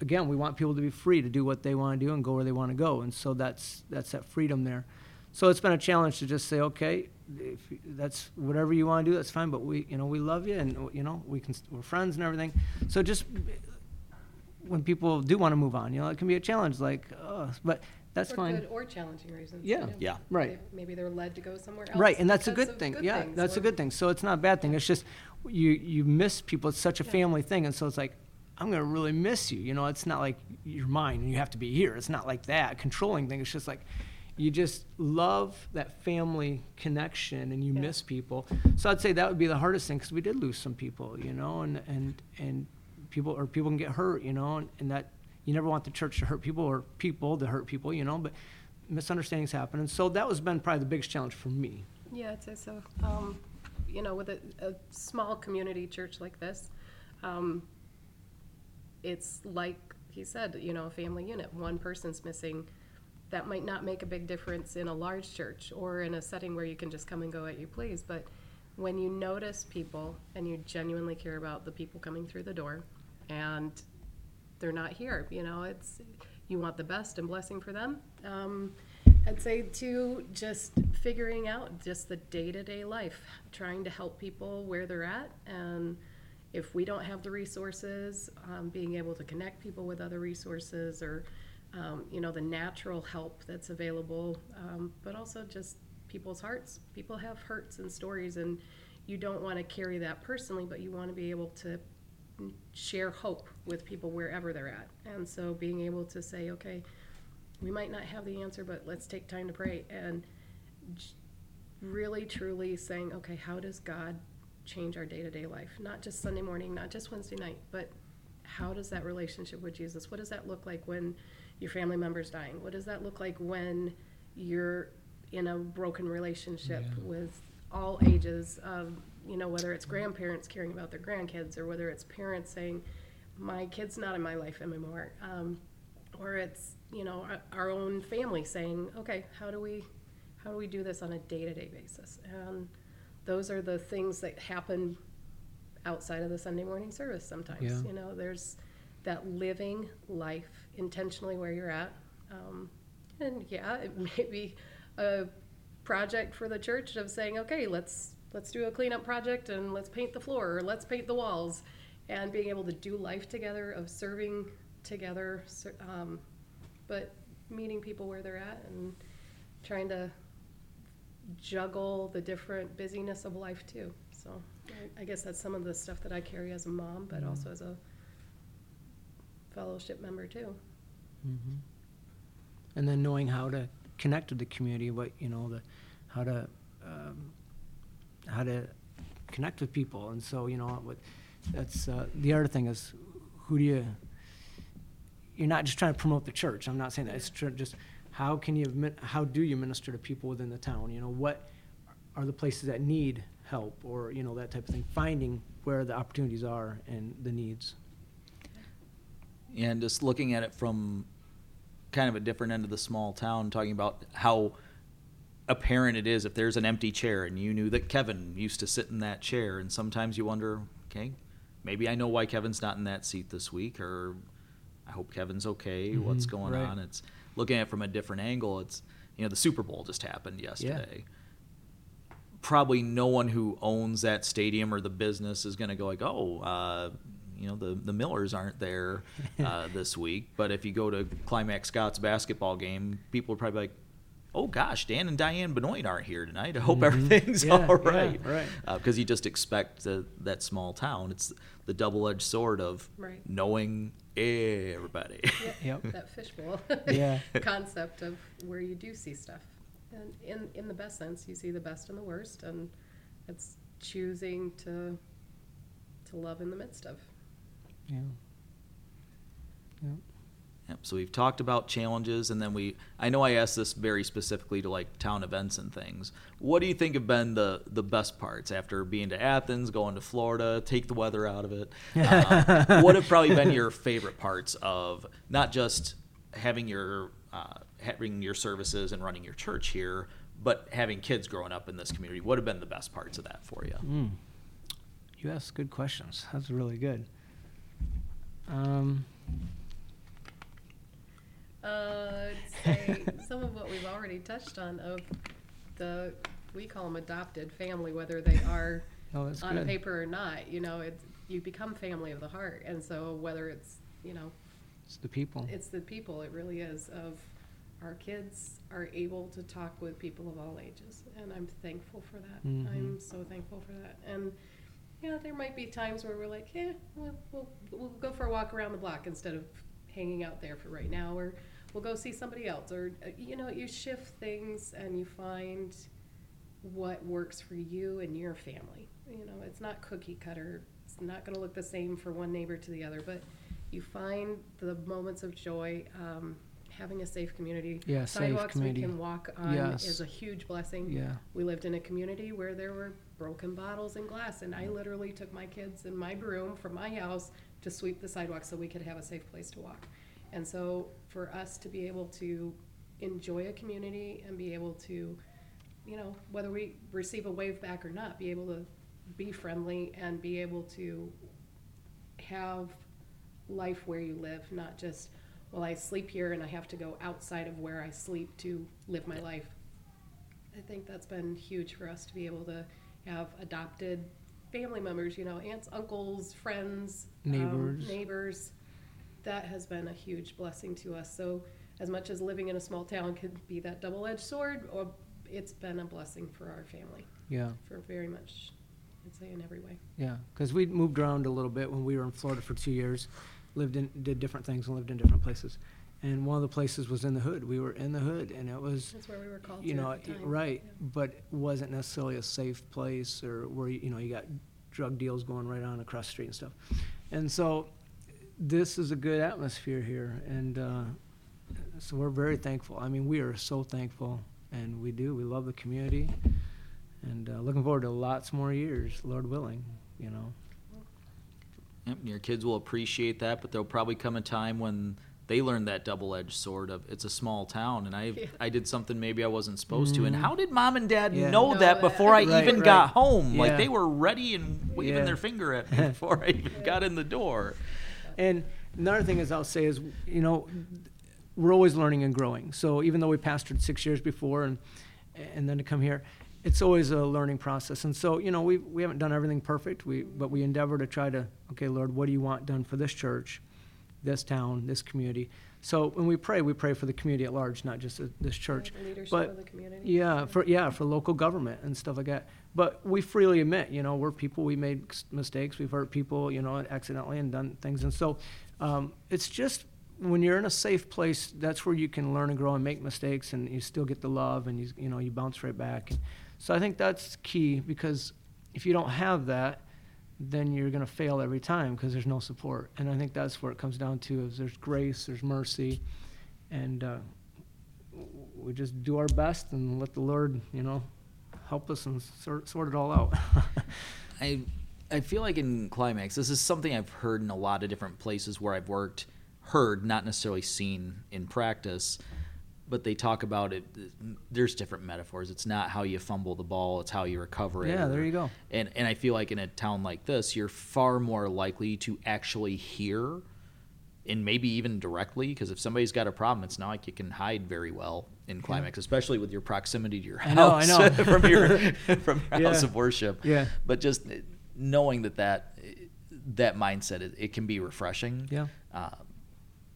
again, we want people to be free to do what they want to do and go where they want to go, and so that's that's that freedom there. So it's been a challenge to just say, okay, if that's whatever you want to do, that's fine. But we, you know, we love you, and you know, we can we're friends and everything. So just when people do want to move on, you know, it can be a challenge. Like, oh, but that's for fine. good or challenging reasons. Yeah. you know. Yeah. Right. They- Maybe they're led to go somewhere else. Right, and that's a good thing. good yeah, things, that's a good thing. So it's not a bad thing. It's just you you miss people. It's such a Yeah. family thing, and so it's like I'm gonna really miss you. You know, it's not like you're mine and you have to be here. It's not like that controlling thing. It's just like you just love that family connection and you Yeah. miss people. So I'd say that would be the hardest thing because we did lose some people. You know, and and and people or people can get hurt. You know, and, and that you never want the church to hurt people or people to hurt people. You know, but misunderstandings happen, and so that was been probably the biggest challenge for me. Yeah, I'd say so. Um, you know, with a, a small community church like this, um, it's like he said, you know, a family unit. One person's missing. That might not make a big difference in a large church or in a setting where you can just come and go at you please. But when you notice people and you genuinely care about the people coming through the door and they're not here, you know, it's you want the best and blessing for them. Um, I'd say too, just figuring out just the day to day life, trying to help people where they're at. And if we don't have the resources, um, being able to connect people with other resources or, um, you know, the natural help that's available, um, but also just people's hearts. People have hurts and stories, and you don't want to carry that personally, but you want to be able to share hope with people wherever they're at. And so being able to say, okay, we might not have the answer, but let's take time to pray and really truly saying, okay, how does God change our day to day life? Not just Sunday morning, not just Wednesday night, but how does that relationship with Jesus? What does that look like when your family member's dying? What does that look like when you're in a broken relationship with all ages of, you know, whether it's grandparents caring about their grandkids or whether it's parents saying, my kid's not in my life anymore. Um, or it's, you know, our, own family saying, okay, how do we, how do we do this on a day-to-day basis? And those are the things that happen outside of the Sunday morning service sometimes. Yeah. You know, there's that living life intentionally where you're at. Um, and yeah, it may be a project for the church of saying, okay, let's let's do a cleanup project and let's paint the floor or let's paint the walls, and being able to do life together of serving together, um, but meeting people where they're at and trying to juggle the different busyness of life too. So I, I guess that's some of the stuff that I carry as a mom, but also as a fellowship member too. and then knowing how to connect with the community, what you know, the how to um, how to connect with people, and so you know, what that's uh, the other thing is who do you? You're not just trying to promote the church. I'm not saying that. It's just how can you how do you minister to people within the town? You know, what are the places that need help, or you know that type of thing. Finding where the opportunities are and the needs. and just looking at it from kind of a different end of the small town, talking about how apparent it is if there's an empty chair and you knew that Kevin used to sit in that chair, and sometimes you wonder, okay, maybe I know why Kevin's not in that seat this week, or I hope Kevin's okay. What's Mhm, going right. on? It's looking at it from a different angle. It's you know the Super Bowl just happened yesterday. Probably no one who owns that stadium or the business is going to go like, oh, uh, you know the the Millers aren't there uh, this week. But if you go to Climax Scotts basketball game, people are probably like, oh gosh, Dan and Diane Benoit aren't here tonight. I hope Mhm. everything's Yeah, all yeah, right. right. Because you just expect the, that small town. It's the double edged sword of Right. knowing everybody. Yep. That fishbowl Yeah. concept of where you do see stuff. And in, in the best sense, you see the best and the worst, and it's choosing to to love in the midst of. Yeah. Yep. Yep. So we've talked about challenges, and then we. I know I asked this very specifically to like town events and things. What do you think have been the the best parts after being to Athens, going to Florida, take the weather out of it? Um, what have probably been your favorite parts of not just having your uh, having your services and running your church here, but having kids growing up in this community? What have been the best parts of that for you? Mm. You ask good questions. That's really good. Um, Uh, say some of what we've already touched on of the we call them adopted family, whether they are oh, that's on good. paper or not. You know, it's you become family of the heart, and so whether it's you know It's the people. it's the people it really is of our kids are able to talk with people of all ages and i'm thankful for that Mhm. i'm so thankful for that and yeah there might be times where we're like yeah we'll, we'll, we'll go for a walk around the block instead of hanging out there for right now or we'll go see somebody else or uh, you know you shift things and you find what works for you and your family you know it's not cookie cutter it's not going to look the same for one neighbor to the other but you find the moments of joy um, having a safe community Yeah, safe sidewalks community. we can walk on Yes. is a huge blessing Yeah. we lived in a community where there were broken bottles and glass and i literally took my kids and my broom from my house to sweep the sidewalk so we could have a safe place to walk. And so for us to be able to enjoy a community and be able to you know whether we receive a wave back or not be able to be friendly and be able to have life where you live not just well i sleep here and i have to go outside of where i sleep to live my life. I think that's been huge for us to be able to have adopted family members you know aunts uncles friends um, Neighbors. neighbors that has been a huge blessing to us so as much as living in a small town could be that double-edged sword or it's been a blessing for our family Yeah. for very much I'd say in every way. Yeah, because we moved around a little bit when we were in Florida for two years, lived in, did different things and lived in different places. And one of the places was in the hood. We were in the hood, and it was, That's where we were called you to know, at the time. right, Yeah. but it wasn't necessarily a safe place or where, you you know, you got drug deals going right on across the street and stuff. And so this is a good atmosphere here, and uh, so we're very thankful. I mean, we are so thankful, and we do. We love the community, and uh, looking forward to lots more years, Lord willing, you know. Yep, and your kids will appreciate that, but there'll probably come a time when they learned that double-edged sword of it's a small town, and I Yeah. I did something maybe I wasn't supposed to. And mm. how did mom and dad. Yeah. know Know that that. before I Right, even right. got home? Like they were ready and waving Yeah. their finger at me before I even got in the door. And another thing is I'll say is, you know, we're always learning and growing. So even though we pastored six years before and and then to come here, it's always a learning process. And so, you know, we we haven't done everything perfect. We but we endeavor to try to, okay, Lord, what do you want done for this church, this town, this community? So when we pray, we pray for the community at large, not just this church. The leadership But of the community. yeah, for yeah, for local government and stuff like that. But we freely admit, you know, we're people. We made mistakes. We've hurt people, you know, accidentally and done things. And so, um, it's just when you're in a safe place, that's where you can learn and grow and make mistakes, and you still get the love, and you you know you bounce right back. And so I think that's key because if you don't have that, then you're going to fail every time because there's no support. And I think that's where it comes down to: is there's grace, there's mercy, and uh, we just do our best and let the Lord, you know, help us and sort, sort it all out. I I feel like in climax, this is something I've heard in a lot of different places where I've worked, heard, not necessarily seen in practice, but they talk about it. There's different metaphors. It's not how you fumble the ball; it's how you recover it. Yeah, there you go. And and I feel like in a town like this, you're far more likely to actually hear, and maybe even directly, because if somebody's got a problem, it's not like you can hide very well in climax, especially with your proximity to your I know, I know. from your from your house of worship Yeah. but just knowing that that that mindset it, it can be refreshing Yeah. uh,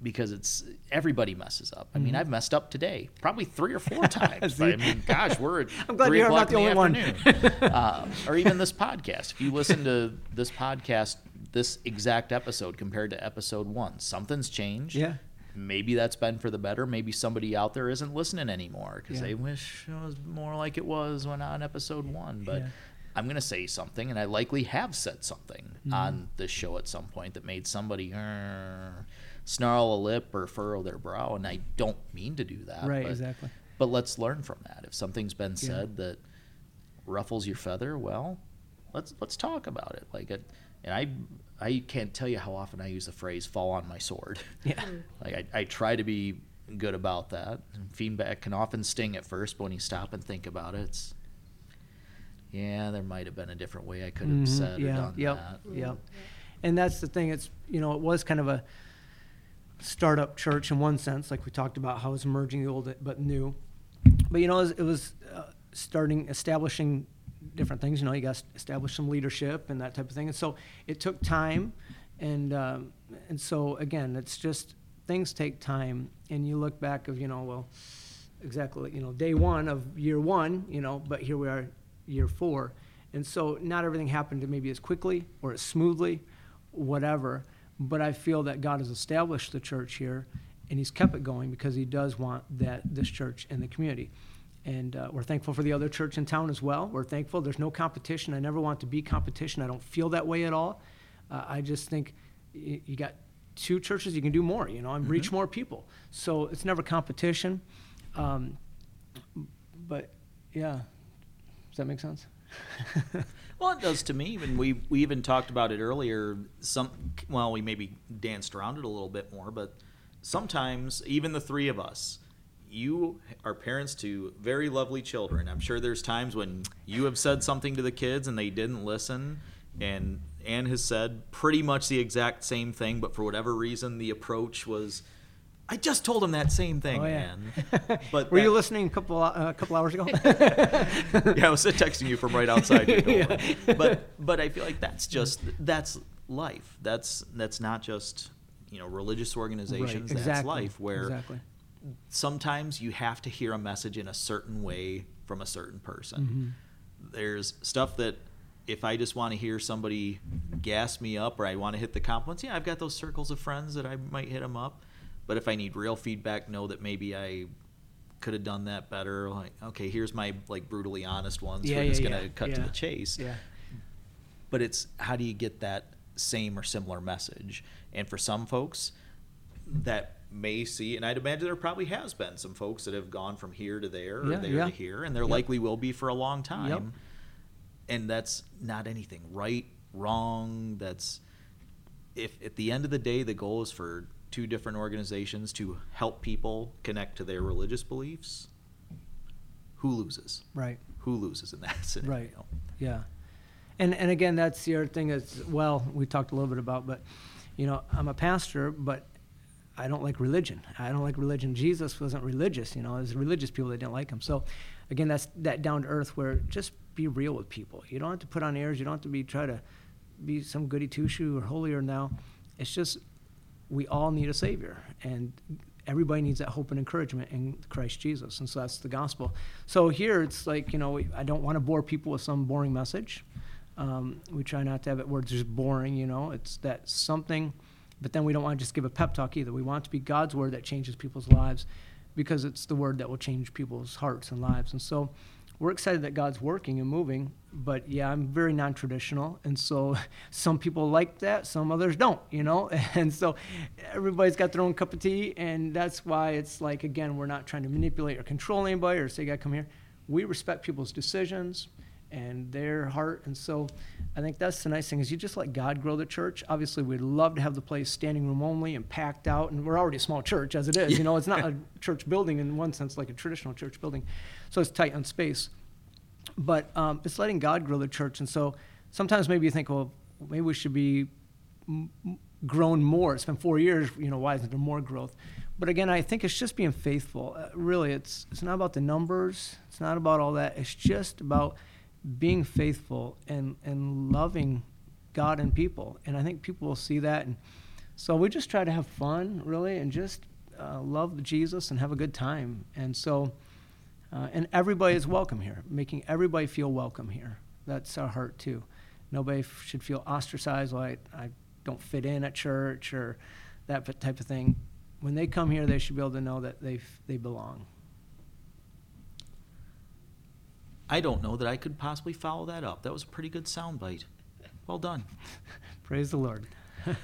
because it's everybody messes up i Mm-hmm. mean i've messed up today probably three or four times i mean gosh we're at I'm glad three you're o'clock not the only one. afternoon. uh, or even this podcast if you listen to this podcast this exact episode compared to episode one something's changed Yeah. maybe that's been for the better maybe somebody out there isn't listening anymore because Yeah. they wish it was more like it was when on episode one but Yeah. I'm going to say something, and I likely have said something Mm-hmm. on this show at some point that made somebody "Uh," snarl a lip or furrow their brow, and I don't mean to do that. right, but, exactly. But let's learn from that. If something's been said that ruffles your feather, well, let's let's talk about it. Like, it, and I I can't tell you how often I use the phrase "fall on my sword." Yeah. like I, I try to be good about that. And feedback can often sting at first, but when you stop and think about it, it's yeah, there might have been a different way I could have Mhm, said or yeah, done yep, that. Yep. And that's the thing. It's you know it was kind of a startup church in one sense, like we talked about how it's merging the old but new. But you know it was, it was uh, starting establishing different things. You know you got to establish some leadership and that type of thing. And so it took time, and um, and so again it's just things take time. And you look back of you know well exactly you know day one of year one you know but here we are year four and so not everything happened maybe as quickly or as smoothly whatever but i feel that god has established the church here and he's kept it going because he does want that this church in the community. And uh, we're thankful for the other church in town as well. We're thankful. There's no competition. I never want to be competition. I don't feel that way at all. Uh, i just think y- you got two churches you can do more you know and reach more people. So it's never competition. Um, but yeah, does that make sense? Well, it does to me. And we we even talked about it earlier. Some well, we maybe danced around it a little bit more, but sometimes even the three of us, you are parents to very lovely children. I'm sure there's times when you have said something to the kids and they didn't listen, and Anne has said pretty much the exact same thing, but for whatever reason, the approach was. I just told him that same thing, Oh, yeah. Anne. But Were you listening a couple uh, a couple hours ago? yeah, I was texting you from right outside your door. But but I feel like that's just that's life. That's that's not just you know religious organizations. That's exactly. life where exactly. sometimes you have to hear a message in a certain way from a certain person. Mm-hmm. There's stuff that if I just want to hear somebody gas me up or I want to hit the compliments, yeah, I've got those circles of friends that I might hit them up. But if I need real feedback, know that maybe I could have done that better. Like, okay, here's my like brutally honest ones. Yeah, We're yeah, just gonna yeah, cut to the chase. Yeah. But it's how do you get that same or similar message? And for some folks, that may see, and I'd imagine there probably has been some folks that have gone from here to there or Yeah, there yeah. to here, and there Yep. likely will be for a long time. Yep. time. And that's not anything right, wrong. That's if at the end of the day, the goal is for two different organizations to help people connect to their religious beliefs. Who loses? Right. Who loses in that scenario? Right. Yeah. And and again, that's the other thing as well. We talked a little bit about, but you know, I'm a pastor, but I don't like religion. I don't like religion. Jesus wasn't religious. You know, there's religious people that didn't like him. So, again, that's that down to earth where just be real with people. You don't have to put on airs. You don't have to be try to be some goody two shoe or holier now. It's just we all need a savior and everybody needs that hope and encouragement in christ jesus and so that's the gospel. So here it's like you know i don't want to bore people with some boring message. Um, we try not to have it where it's just boring you know it's that something but then we don't want to just give a pep talk either. We want to be god's word that changes people's lives because it's the word that will change people's hearts and lives. And so we're excited that God's working and moving, but yeah, I'm very non-traditional, and so some people like that, some others don't, you know, and so everybody's got their own cup of tea, and that's why it's like again, we're not trying to manipulate or control anybody or say, "You got to come here." We respect people's decisions and their heart, and so I think that's the nice thing is you just let God grow the church. Obviously, we'd love to have the place standing room only and packed out, and we're already a small church as it is. You know, it's not a church building in one sense like a traditional church building, so it's tight on space but um, it's letting God grow the church. And so sometimes maybe you think, well, maybe we should be m- grown more. It's been four years, you know, why isn't there more growth? But again, I think it's just being faithful. Uh, really, it's it's not about the numbers. It's not about all that. It's just about being faithful and and loving God and people. And I think people will see that. And so we just try to have fun, really, and just uh, love Jesus and have a good time. And so. Uh, and everybody is welcome here, making everybody feel welcome here. That's our heart too. Nobody f- should feel ostracized like I don't fit in at church or that type of thing. When they come here, they should be able to know that they they belong. I don't know that I could possibly follow that up. That was a pretty good soundbite. Well done. Praise the Lord.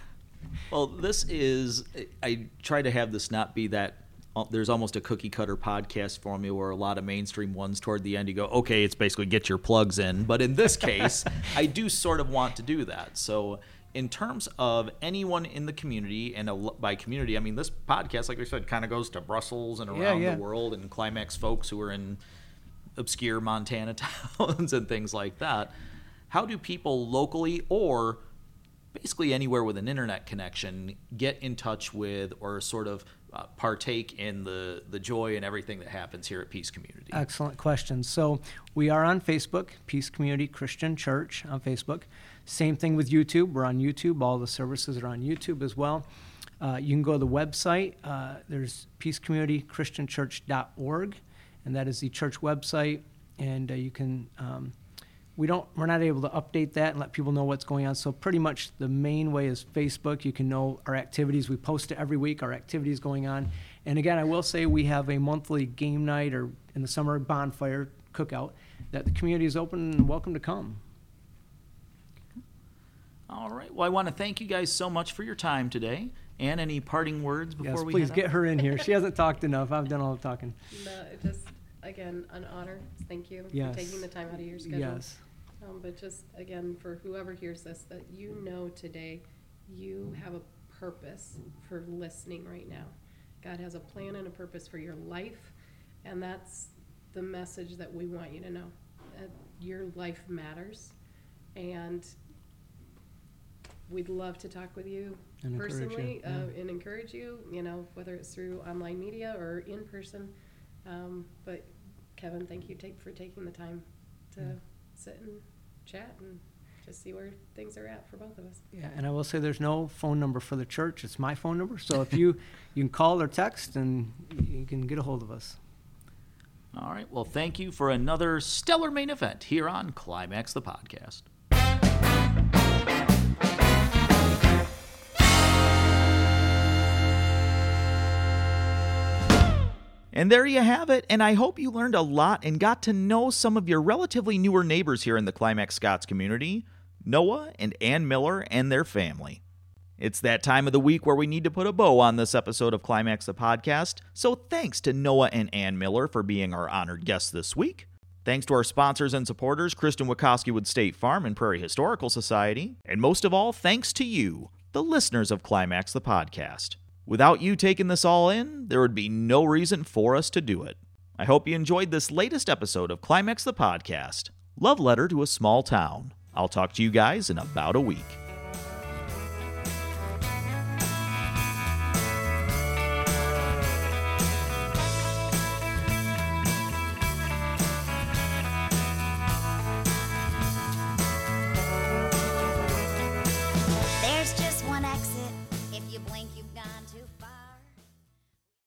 Well, this is. I try to have this not be that. uh, There's almost a cookie cutter podcast formula where a lot of mainstream ones toward the end you go, okay, it's basically get your plugs in. But in this case, I do sort of want to do that. So, in terms of anyone in the community, and a, by community, I mean this podcast, like I said, kind of goes to Brussels and Yeah, around yeah. the world, and Climax folks who are in obscure Montana towns and things like that. How do people locally or basically anywhere with an internet connection get in touch with or sort of uh, partake in the, the joy and everything that happens here at Peace Community? Excellent question. So we are on Facebook, Peace Community Christian Church on Facebook. Same thing with YouTube. We're on YouTube. All the services are on YouTube as well. Uh, you can go to the website. Uh, there's peacecommunitychristianchurch.org, and that is the church website. And uh, you can um, we don't we're not able to update that and let people know what's going on so pretty much the main way is facebook you can know our activities we post it every week our activities going on and again i will say we have a monthly game night or in the summer bonfire cookout that the community is open and welcome to come All right. Well, I want to thank you guys so much for your time today. And any parting words before yes we please head get out? her in here she hasn't talked enough i've done all the talking No, just again an honor. Thank you Yes. for taking the time out of your schedule. yes Um, but just again, for whoever hears this, that you know today, you have a purpose for listening right now. God has a plan and a purpose for your life, and that's the message that we want you to know. That your life matters, and we'd love to talk with you And encourage you, personally yeah. uh, and encourage you. You know, whether it's through online media or in person. Um, but Kevin, thank you take, for taking the time to Yeah. sit and chat and just see where things are at for both of us. yeah and i will say there's no phone number for the church it's my phone number so if you you can call or text and you can get a hold of us All right. Well, thank you for another stellar main event here on Climax the Podcast. And there you have it, and I hope you learned a lot and got to know some of your relatively newer neighbors here in the Climax Scotts community Noah and Anne Miller and their family. It's that time of the week where we need to put a bow on this episode of Climax the Podcast, so thanks to Noah and Anne Miller for being our honored guests this week. Thanks to our sponsors and supporters, Kristin Wachowski with State Farm and Prairie Historical Society. And most of all, thanks to you, the listeners of Climax the Podcast. Without you taking this all in, there would be no reason for us to do it. I hope you enjoyed this latest episode of Climax the Podcast Love Letter to a Small Town. I'll talk to you guys in about a week.